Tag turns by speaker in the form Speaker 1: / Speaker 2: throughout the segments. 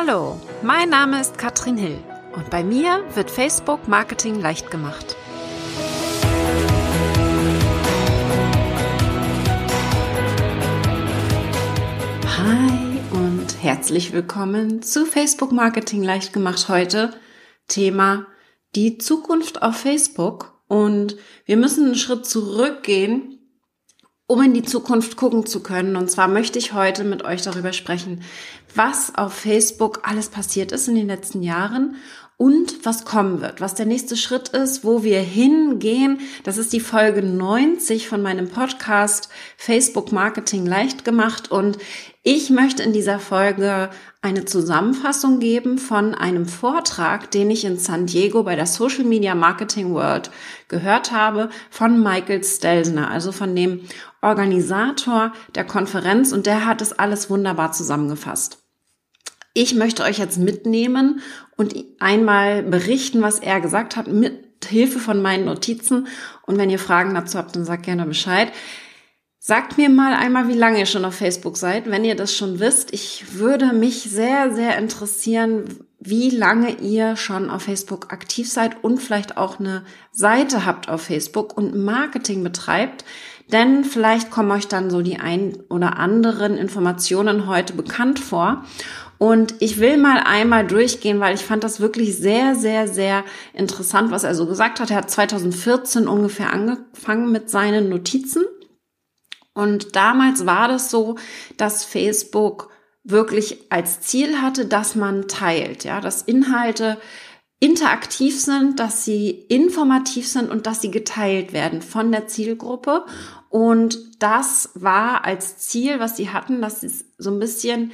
Speaker 1: Hallo, mein Name ist Katrin Hill und bei mir wird Facebook Marketing leicht gemacht. Hi und herzlich willkommen zu Facebook Marketing leicht gemacht heute. Thema die Zukunft auf Facebook und wir müssen einen Schritt zurückgehen um in die Zukunft gucken zu können. Und zwar möchte ich heute mit euch darüber sprechen, was auf Facebook alles passiert ist in den letzten Jahren und was kommen wird, was der nächste Schritt ist, wo wir hingehen. Das ist die Folge 90 von meinem Podcast Facebook Marketing leicht gemacht und ich möchte in dieser Folge eine Zusammenfassung geben von einem Vortrag, den ich in San Diego bei der Social Media Marketing World gehört habe von Michael Stelzner, also von dem Organisator der Konferenz und der hat es alles wunderbar zusammengefasst. Ich möchte euch jetzt mitnehmen und einmal berichten, was er gesagt hat, mit Hilfe von meinen Notizen. Und wenn ihr Fragen dazu habt, dann sagt gerne Bescheid. Sagt mir mal einmal, wie lange ihr schon auf Facebook seid, wenn ihr das schon wisst. Ich würde mich sehr, sehr interessieren, wie lange ihr schon auf Facebook aktiv seid und vielleicht auch eine Seite habt auf Facebook und Marketing betreibt. Denn vielleicht kommen euch dann so die ein oder anderen Informationen heute bekannt vor. Und ich will mal einmal durchgehen, weil ich fand das wirklich sehr, sehr, sehr interessant, was er so gesagt hat. Er hat 2014 ungefähr angefangen mit seinen Notizen. Und damals war das so, dass Facebook wirklich als Ziel hatte, dass man teilt, ja, dass Inhalte interaktiv sind, dass sie informativ sind und dass sie geteilt werden von der Zielgruppe. Und das war als Ziel, was sie hatten, dass sie so ein bisschen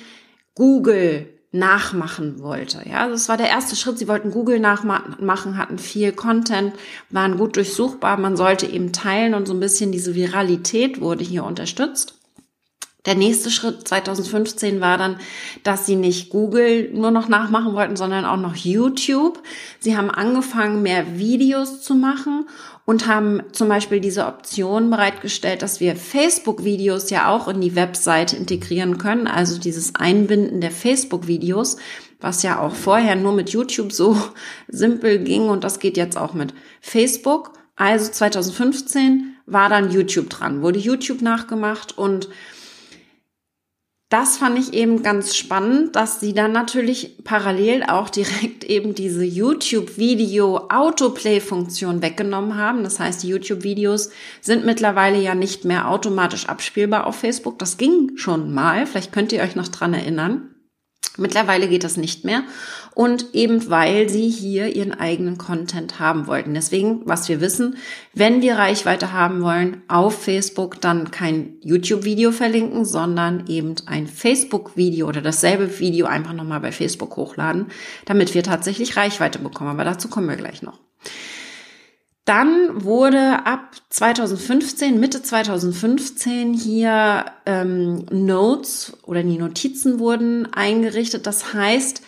Speaker 1: Google nachmachen wollte. Ja, also das war der erste Schritt. Sie wollten Google nachmachen, hatten viel Content, waren gut durchsuchbar. Man sollte eben teilen und so ein bisschen diese Viralität wurde hier unterstützt. Der nächste Schritt 2015 war dann, dass sie nicht Google nur noch nachmachen wollten, sondern auch noch YouTube. Sie haben angefangen, mehr Videos zu machen und haben zum Beispiel diese Option bereitgestellt, dass wir Facebook-Videos ja auch in die Webseite integrieren können. Also dieses Einbinden der Facebook-Videos, was ja auch vorher nur mit YouTube so simpel ging und das geht jetzt auch mit Facebook. Also 2015 war dann YouTube dran, wurde YouTube nachgemacht und das fand ich eben ganz spannend, dass sie dann natürlich parallel auch direkt eben diese YouTube-Video-Autoplay-Funktion weggenommen haben. Das heißt, die YouTube-Videos sind mittlerweile ja nicht mehr automatisch abspielbar auf Facebook. Das ging schon mal. Vielleicht könnt ihr euch noch dran erinnern. Mittlerweile geht das nicht mehr. Und eben weil sie hier ihren eigenen Content haben wollten. Deswegen, was wir wissen, wenn wir Reichweite haben wollen auf Facebook, dann kein YouTube-Video verlinken, sondern eben ein Facebook-Video oder dasselbe Video einfach nochmal bei Facebook hochladen, damit wir tatsächlich Reichweite bekommen. Aber dazu kommen wir gleich noch. Dann wurde ab 2015, Mitte 2015 hier ähm, Notes oder die Notizen wurden eingerichtet. Das heißt,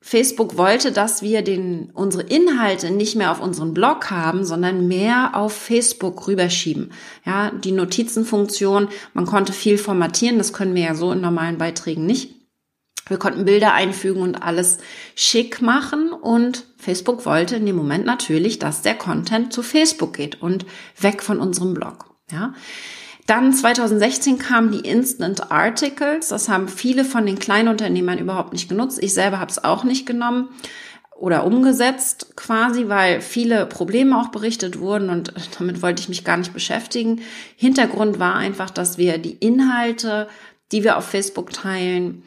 Speaker 1: Facebook wollte, dass wir den, unsere Inhalte nicht mehr auf unserem Blog haben, sondern mehr auf Facebook rüberschieben. Ja, die Notizenfunktion, man konnte viel formatieren, das können wir ja so in normalen Beiträgen nicht. Wir konnten Bilder einfügen und alles schick machen und Facebook wollte in dem Moment natürlich, dass der Content zu Facebook geht und weg von unserem Blog. Ja. Dann 2016 kamen die Instant Articles. Das haben viele von den Kleinunternehmern überhaupt nicht genutzt. Ich selber habe es auch nicht genommen oder umgesetzt quasi, weil viele Probleme auch berichtet wurden und damit wollte ich mich gar nicht beschäftigen. Hintergrund war einfach, dass wir die Inhalte, die wir auf Facebook teilen,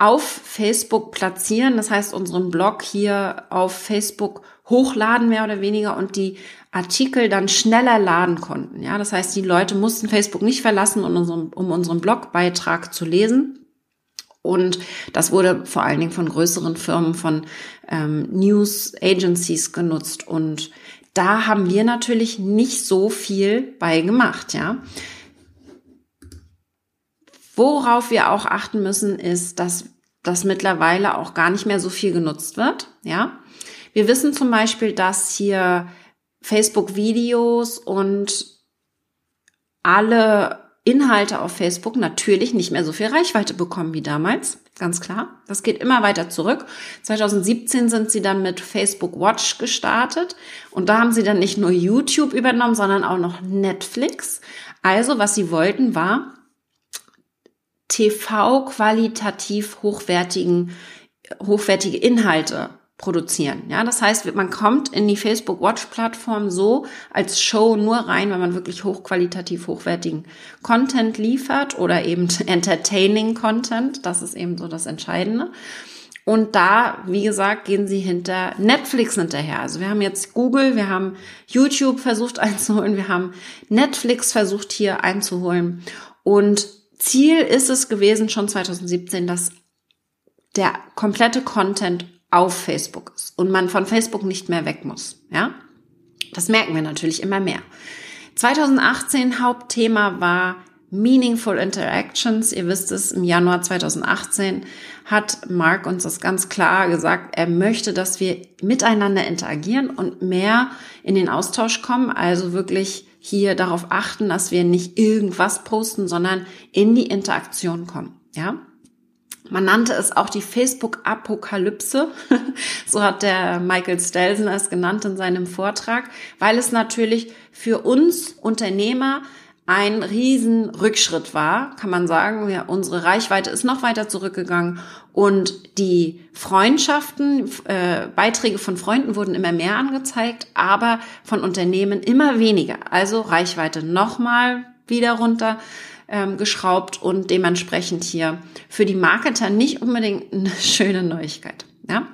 Speaker 1: auf Facebook platzieren, das heißt unseren Blog hier auf Facebook hochladen mehr oder weniger und die Artikel dann schneller laden konnten. Ja, das heißt, die Leute mussten Facebook nicht verlassen, um unseren, um unseren Blogbeitrag zu lesen. Und das wurde vor allen Dingen von größeren Firmen, von ähm, News Agencies genutzt. Und da haben wir natürlich nicht so viel bei gemacht, ja. Worauf wir auch achten müssen, ist, dass das mittlerweile auch gar nicht mehr so viel genutzt wird. Ja, wir wissen zum Beispiel, dass hier Facebook-Videos und alle Inhalte auf Facebook natürlich nicht mehr so viel Reichweite bekommen wie damals. ganz klar. Das geht immer weiter zurück. 2017 sind sie dann mit Facebook Watch gestartet und da haben sie dann nicht nur YouTube übernommen, sondern auch noch Netflix. Also, was sie wollten, war TV qualitativ hochwertigen, hochwertige Inhalte produzieren. Ja, das heißt, man kommt in die Facebook Watch Plattform so als Show nur rein, wenn man wirklich hochqualitativ hochwertigen Content liefert oder eben entertaining Content. Das ist eben so das Entscheidende. Und da, wie gesagt, gehen sie hinter Netflix hinterher. Also wir haben jetzt Google, wir haben YouTube versucht einzuholen, wir haben Netflix versucht hier einzuholen. Und Ziel ist es gewesen, schon 2017, dass der komplette Content auf Facebook ist und man von Facebook nicht mehr weg muss. Ja, das merken wir natürlich immer mehr. 2018 Hauptthema war Meaningful Interactions. Ihr wisst es, im Januar 2018 hat Mark uns das ganz klar gesagt. Er möchte, dass wir miteinander interagieren und mehr in den Austausch kommen. Also wirklich hier darauf achten, dass wir nicht irgendwas posten, sondern in die Interaktion kommen. Ja? Man nannte es auch die Facebook-Apokalypse. so hat der Michael Stelzen es genannt in seinem Vortrag, weil es natürlich für uns Unternehmer ein riesen Rückschritt war, kann man sagen. Ja, unsere Reichweite ist noch weiter zurückgegangen und die Freundschaften, äh, Beiträge von Freunden wurden immer mehr angezeigt, aber von Unternehmen immer weniger. Also Reichweite nochmal wieder runter ähm, geschraubt und dementsprechend hier für die Marketer nicht unbedingt eine schöne Neuigkeit. Ja?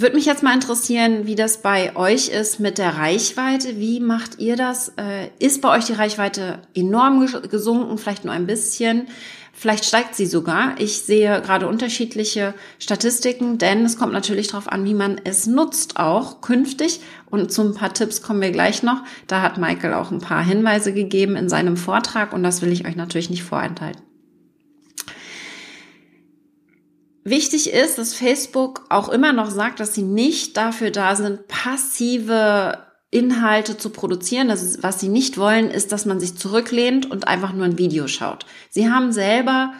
Speaker 1: Würde mich jetzt mal interessieren, wie das bei euch ist mit der Reichweite. Wie macht ihr das? Äh, ist bei euch die Reichweite enorm gesunken, vielleicht nur ein bisschen? Vielleicht steigt sie sogar. Ich sehe gerade unterschiedliche Statistiken, denn es kommt natürlich darauf an, wie man es nutzt auch künftig. Und zu ein paar Tipps kommen wir gleich noch. Da hat Michael auch ein paar Hinweise gegeben in seinem Vortrag und das will ich euch natürlich nicht vorenthalten. Wichtig ist, dass Facebook auch immer noch sagt, dass sie nicht dafür da sind, passive Inhalte zu produzieren. Das ist, was sie nicht wollen, ist, dass man sich zurücklehnt und einfach nur ein Video schaut. Sie haben selber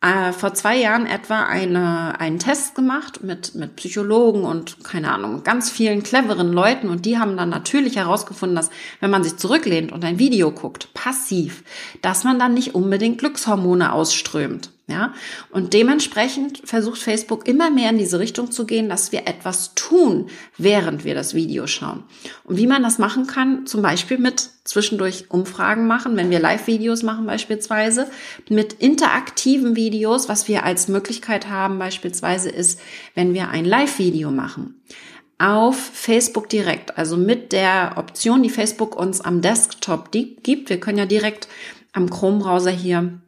Speaker 1: äh, vor zwei Jahren etwa eine, einen Test gemacht mit, mit Psychologen und keine Ahnung, ganz vielen cleveren Leuten und die haben dann natürlich herausgefunden, dass wenn man sich zurücklehnt und ein Video guckt, passiv, dass man dann nicht unbedingt Glückshormone ausströmt. Ja, und dementsprechend versucht Facebook immer mehr in diese Richtung zu gehen, dass wir etwas tun, während wir das Video schauen. Und wie man das machen kann, zum Beispiel mit zwischendurch Umfragen machen, wenn wir Live-Videos machen beispielsweise, mit interaktiven Videos, was wir als Möglichkeit haben beispielsweise ist, wenn wir ein Live-Video machen auf Facebook direkt, also mit der Option, die Facebook uns am Desktop gibt. Wir können ja direkt am Chrome-Browser hier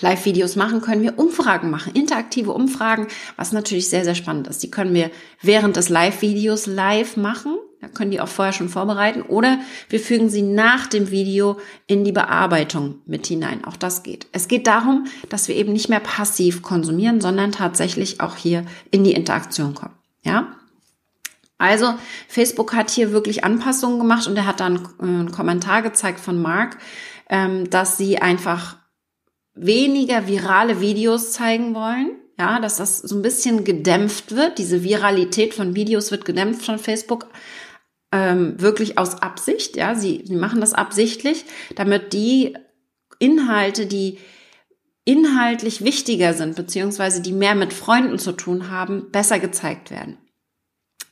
Speaker 1: Live-Videos machen, können wir Umfragen machen, interaktive Umfragen, was natürlich sehr, sehr spannend ist. Die können wir während des Live-Videos live machen. Da können die auch vorher schon vorbereiten. Oder wir fügen sie nach dem Video in die Bearbeitung mit hinein. Auch das geht. Es geht darum, dass wir eben nicht mehr passiv konsumieren, sondern tatsächlich auch hier in die Interaktion kommen. Ja? Also Facebook hat hier wirklich Anpassungen gemacht und er hat dann äh, einen Kommentar gezeigt von Mark, ähm, dass sie einfach weniger virale Videos zeigen wollen. Ja, dass das so ein bisschen gedämpft wird. Diese Viralität von Videos wird gedämpft von Facebook. Ähm, wirklich aus Absicht, ja, sie, sie machen das absichtlich, damit die Inhalte, die inhaltlich wichtiger sind, beziehungsweise die mehr mit Freunden zu tun haben, besser gezeigt werden.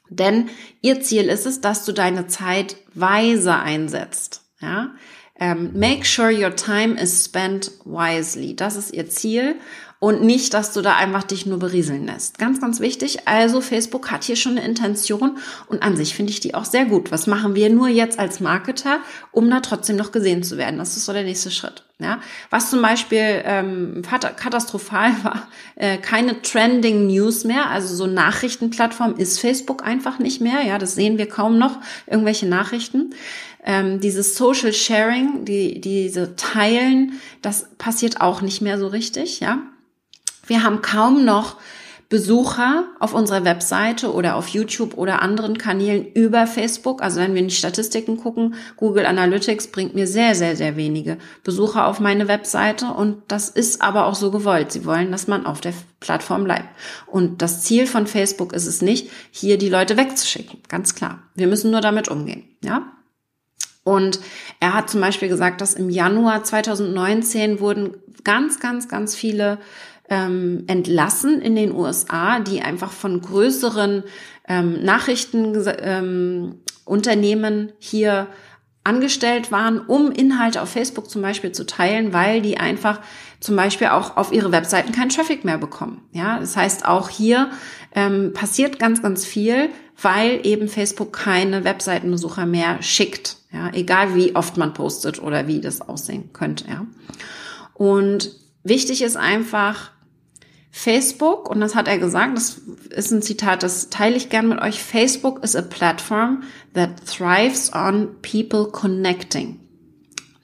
Speaker 1: Denn ihr Ziel ist es, dass du deine Zeit weise einsetzt. Ja, ähm, make sure your time is spent wisely. Das ist ihr Ziel und nicht, dass du da einfach dich nur berieseln lässt. Ganz, ganz wichtig. Also Facebook hat hier schon eine Intention und an sich finde ich die auch sehr gut. Was machen wir nur jetzt als Marketer, um da trotzdem noch gesehen zu werden? Das ist so der nächste Schritt. Ja, was zum Beispiel ähm, katastrophal war, äh, keine Trending News mehr, also so Nachrichtenplattform ist Facebook einfach nicht mehr. Ja, das sehen wir kaum noch irgendwelche Nachrichten ähm, dieses Social Sharing, die, diese Teilen, das passiert auch nicht mehr so richtig, ja. Wir haben kaum noch Besucher auf unserer Webseite oder auf YouTube oder anderen Kanälen über Facebook. Also wenn wir in die Statistiken gucken, Google Analytics bringt mir sehr, sehr, sehr wenige Besucher auf meine Webseite und das ist aber auch so gewollt. Sie wollen, dass man auf der Plattform bleibt. Und das Ziel von Facebook ist es nicht, hier die Leute wegzuschicken. Ganz klar. Wir müssen nur damit umgehen. Ja? Und er hat zum Beispiel gesagt, dass im Januar 2019 wurden ganz, ganz, ganz viele ähm, entlassen in den USA, die einfach von größeren ähm, Nachrichtenunternehmen ähm, hier angestellt waren, um Inhalte auf Facebook zum Beispiel zu teilen, weil die einfach zum Beispiel auch auf ihre Webseiten keinen Traffic mehr bekommen. Ja, das heißt auch hier ähm, passiert ganz, ganz viel, weil eben Facebook keine Webseitenbesucher mehr schickt. Ja, egal wie oft man postet oder wie das aussehen könnte. Ja, und wichtig ist einfach, Facebook, und das hat er gesagt, das ist ein Zitat, das teile ich gern mit euch. Facebook is a platform that thrives on people connecting,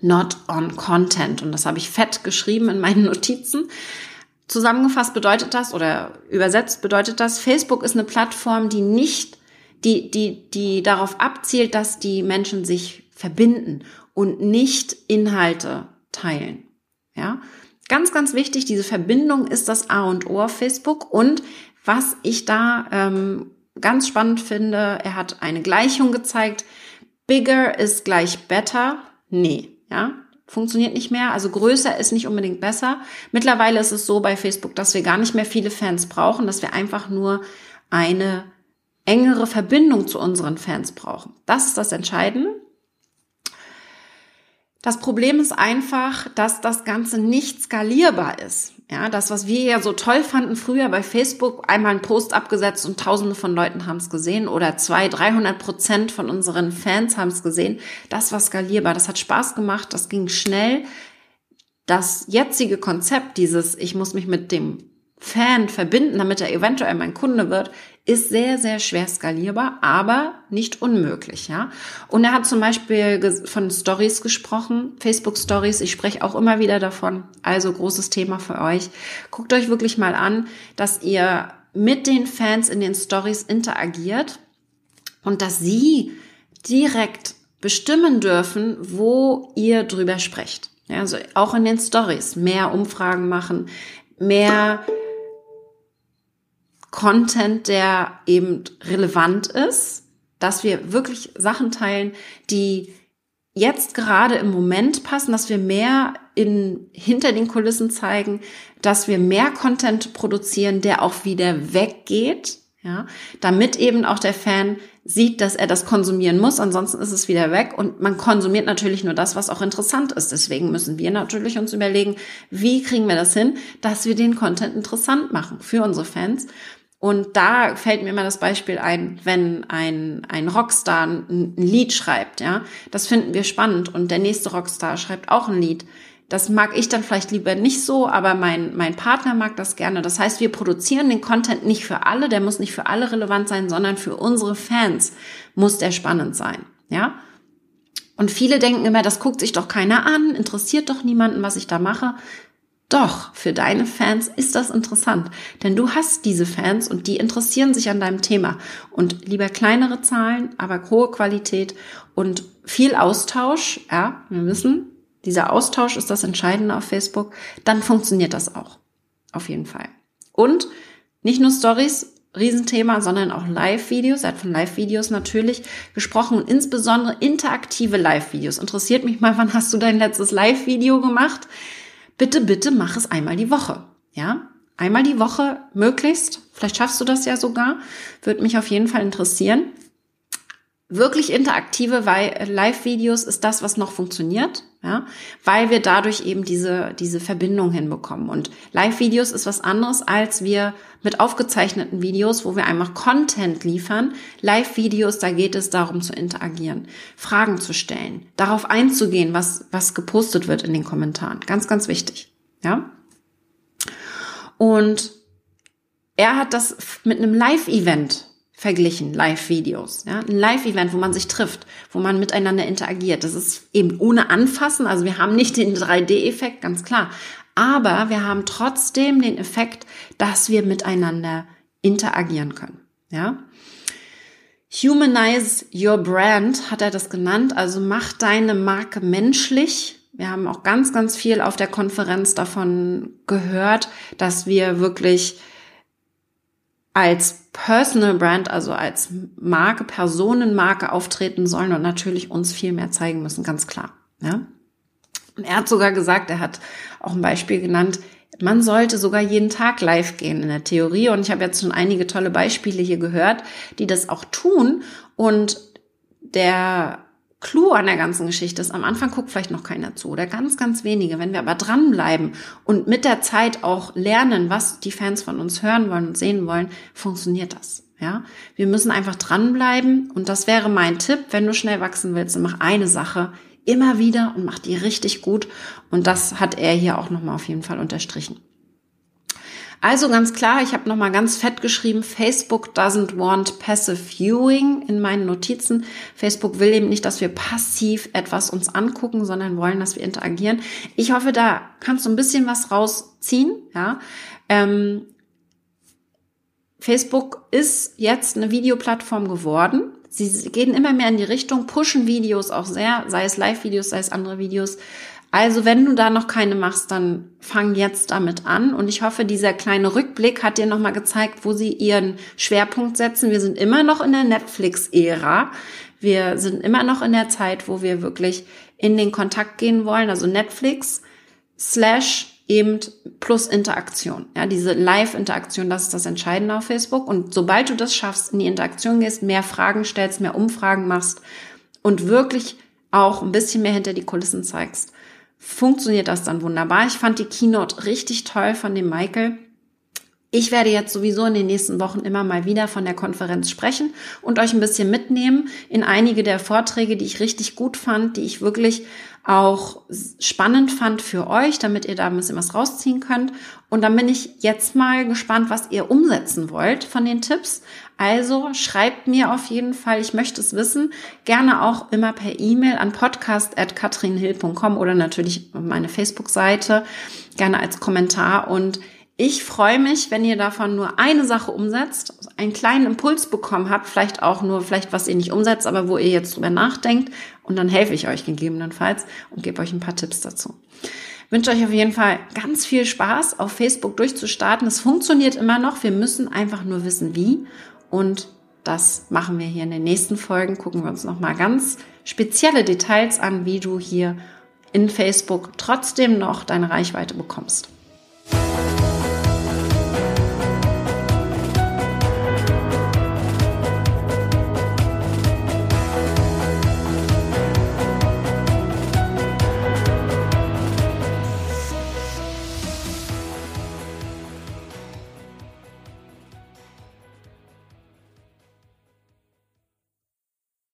Speaker 1: not on content. Und das habe ich fett geschrieben in meinen Notizen. Zusammengefasst bedeutet das oder übersetzt bedeutet das, Facebook ist eine Plattform, die nicht, die, die, die darauf abzielt, dass die Menschen sich verbinden und nicht Inhalte teilen. Ja, Ganz, ganz wichtig, diese Verbindung ist das A und O auf Facebook. Und was ich da ähm, ganz spannend finde, er hat eine Gleichung gezeigt. Bigger ist gleich better. Nee, ja, funktioniert nicht mehr. Also größer ist nicht unbedingt besser. Mittlerweile ist es so bei Facebook, dass wir gar nicht mehr viele Fans brauchen, dass wir einfach nur eine engere Verbindung zu unseren Fans brauchen. Das ist das Entscheidende. Das Problem ist einfach, dass das Ganze nicht skalierbar ist. Ja, das, was wir ja so toll fanden früher bei Facebook, einmal einen Post abgesetzt und tausende von Leuten haben es gesehen oder zwei, 300 Prozent von unseren Fans haben es gesehen. Das war skalierbar. Das hat Spaß gemacht. Das ging schnell. Das jetzige Konzept, dieses, ich muss mich mit dem Fan verbinden, damit er eventuell mein Kunde wird, ist sehr, sehr schwer skalierbar, aber nicht unmöglich, ja. Und er hat zum Beispiel von Stories gesprochen, Facebook Stories. Ich spreche auch immer wieder davon. Also großes Thema für euch. Guckt euch wirklich mal an, dass ihr mit den Fans in den Stories interagiert und dass sie direkt bestimmen dürfen, wo ihr drüber sprecht. Ja, also auch in den Stories mehr Umfragen machen, mehr Content, der eben relevant ist, dass wir wirklich Sachen teilen, die jetzt gerade im Moment passen, dass wir mehr in, hinter den Kulissen zeigen, dass wir mehr Content produzieren, der auch wieder weggeht, ja, damit eben auch der Fan sieht, dass er das konsumieren muss, ansonsten ist es wieder weg und man konsumiert natürlich nur das, was auch interessant ist. Deswegen müssen wir natürlich uns überlegen, wie kriegen wir das hin, dass wir den Content interessant machen für unsere Fans und da fällt mir immer das Beispiel ein, wenn ein, ein Rockstar ein, Lied schreibt, ja. Das finden wir spannend und der nächste Rockstar schreibt auch ein Lied. Das mag ich dann vielleicht lieber nicht so, aber mein, mein Partner mag das gerne. Das heißt, wir produzieren den Content nicht für alle, der muss nicht für alle relevant sein, sondern für unsere Fans muss der spannend sein, ja. Und viele denken immer, das guckt sich doch keiner an, interessiert doch niemanden, was ich da mache. Doch, für deine Fans ist das interessant, denn du hast diese Fans und die interessieren sich an deinem Thema. Und lieber kleinere Zahlen, aber hohe Qualität und viel Austausch, ja, wir wissen, dieser Austausch ist das Entscheidende auf Facebook, dann funktioniert das auch. Auf jeden Fall. Und nicht nur Stories, Riesenthema, sondern auch Live-Videos. Er hat von Live-Videos natürlich gesprochen und insbesondere interaktive Live-Videos. Interessiert mich mal, wann hast du dein letztes Live-Video gemacht? Bitte, bitte mach es einmal die Woche. Ja, einmal die Woche möglichst. Vielleicht schaffst du das ja sogar. Würde mich auf jeden Fall interessieren. Wirklich interaktive Live-Videos ist das, was noch funktioniert ja, weil wir dadurch eben diese, diese Verbindung hinbekommen. Und Live-Videos ist was anderes, als wir mit aufgezeichneten Videos, wo wir einfach Content liefern. Live-Videos, da geht es darum zu interagieren, Fragen zu stellen, darauf einzugehen, was, was gepostet wird in den Kommentaren. Ganz, ganz wichtig, ja. Und er hat das mit einem Live-Event verglichen, Live-Videos. Ja? Ein Live-Event, wo man sich trifft, wo man miteinander interagiert. Das ist eben ohne Anfassen, also wir haben nicht den 3D-Effekt, ganz klar. Aber wir haben trotzdem den Effekt, dass wir miteinander interagieren können. Ja. Humanize your brand hat er das genannt. Also mach deine Marke menschlich. Wir haben auch ganz, ganz viel auf der Konferenz davon gehört, dass wir wirklich als Personal Brand, also als Marke, Personenmarke auftreten sollen und natürlich uns viel mehr zeigen müssen, ganz klar. Ja? Er hat sogar gesagt, er hat auch ein Beispiel genannt, man sollte sogar jeden Tag live gehen in der Theorie. Und ich habe jetzt schon einige tolle Beispiele hier gehört, die das auch tun. Und der Clou an der ganzen Geschichte ist, am Anfang guckt vielleicht noch keiner zu oder ganz, ganz wenige. Wenn wir aber dranbleiben und mit der Zeit auch lernen, was die Fans von uns hören wollen und sehen wollen, funktioniert das. Ja, wir müssen einfach dranbleiben und das wäre mein Tipp, wenn du schnell wachsen willst, dann mach eine Sache immer wieder und mach die richtig gut und das hat er hier auch nochmal auf jeden Fall unterstrichen. Also ganz klar, ich habe nochmal ganz fett geschrieben, Facebook doesn't want passive viewing in meinen Notizen. Facebook will eben nicht, dass wir passiv etwas uns angucken, sondern wollen, dass wir interagieren. Ich hoffe, da kannst du ein bisschen was rausziehen. Ja, ähm, Facebook ist jetzt eine Videoplattform geworden. Sie gehen immer mehr in die Richtung, pushen Videos auch sehr, sei es Live-Videos, sei es andere Videos. Also wenn du da noch keine machst, dann fang jetzt damit an. Und ich hoffe, dieser kleine Rückblick hat dir nochmal gezeigt, wo sie ihren Schwerpunkt setzen. Wir sind immer noch in der Netflix-Ära. Wir sind immer noch in der Zeit, wo wir wirklich in den Kontakt gehen wollen. Also Netflix slash eben plus Interaktion. Ja, diese Live-Interaktion, das ist das Entscheidende auf Facebook. Und sobald du das schaffst, in die Interaktion gehst, mehr Fragen stellst, mehr Umfragen machst und wirklich auch ein bisschen mehr hinter die Kulissen zeigst, funktioniert das dann wunderbar. Ich fand die Keynote richtig toll von dem Michael. Ich werde jetzt sowieso in den nächsten Wochen immer mal wieder von der Konferenz sprechen und euch ein bisschen mitnehmen in einige der Vorträge, die ich richtig gut fand, die ich wirklich auch spannend fand für euch, damit ihr da ein bisschen was rausziehen könnt. Und dann bin ich jetzt mal gespannt, was ihr umsetzen wollt von den Tipps. Also schreibt mir auf jeden Fall, ich möchte es wissen, gerne auch immer per E-Mail an podcast.katrinhill.com oder natürlich meine Facebook-Seite, gerne als Kommentar und ich freue mich, wenn ihr davon nur eine Sache umsetzt, einen kleinen Impuls bekommen habt, vielleicht auch nur, vielleicht was ihr nicht umsetzt, aber wo ihr jetzt drüber nachdenkt und dann helfe ich euch gegebenenfalls und gebe euch ein paar Tipps dazu. Ich wünsche euch auf jeden Fall ganz viel Spaß, auf Facebook durchzustarten. Es funktioniert immer noch. Wir müssen einfach nur wissen, wie. Und das machen wir hier in den nächsten Folgen. Gucken wir uns nochmal ganz spezielle Details an, wie du hier in Facebook trotzdem noch deine Reichweite bekommst.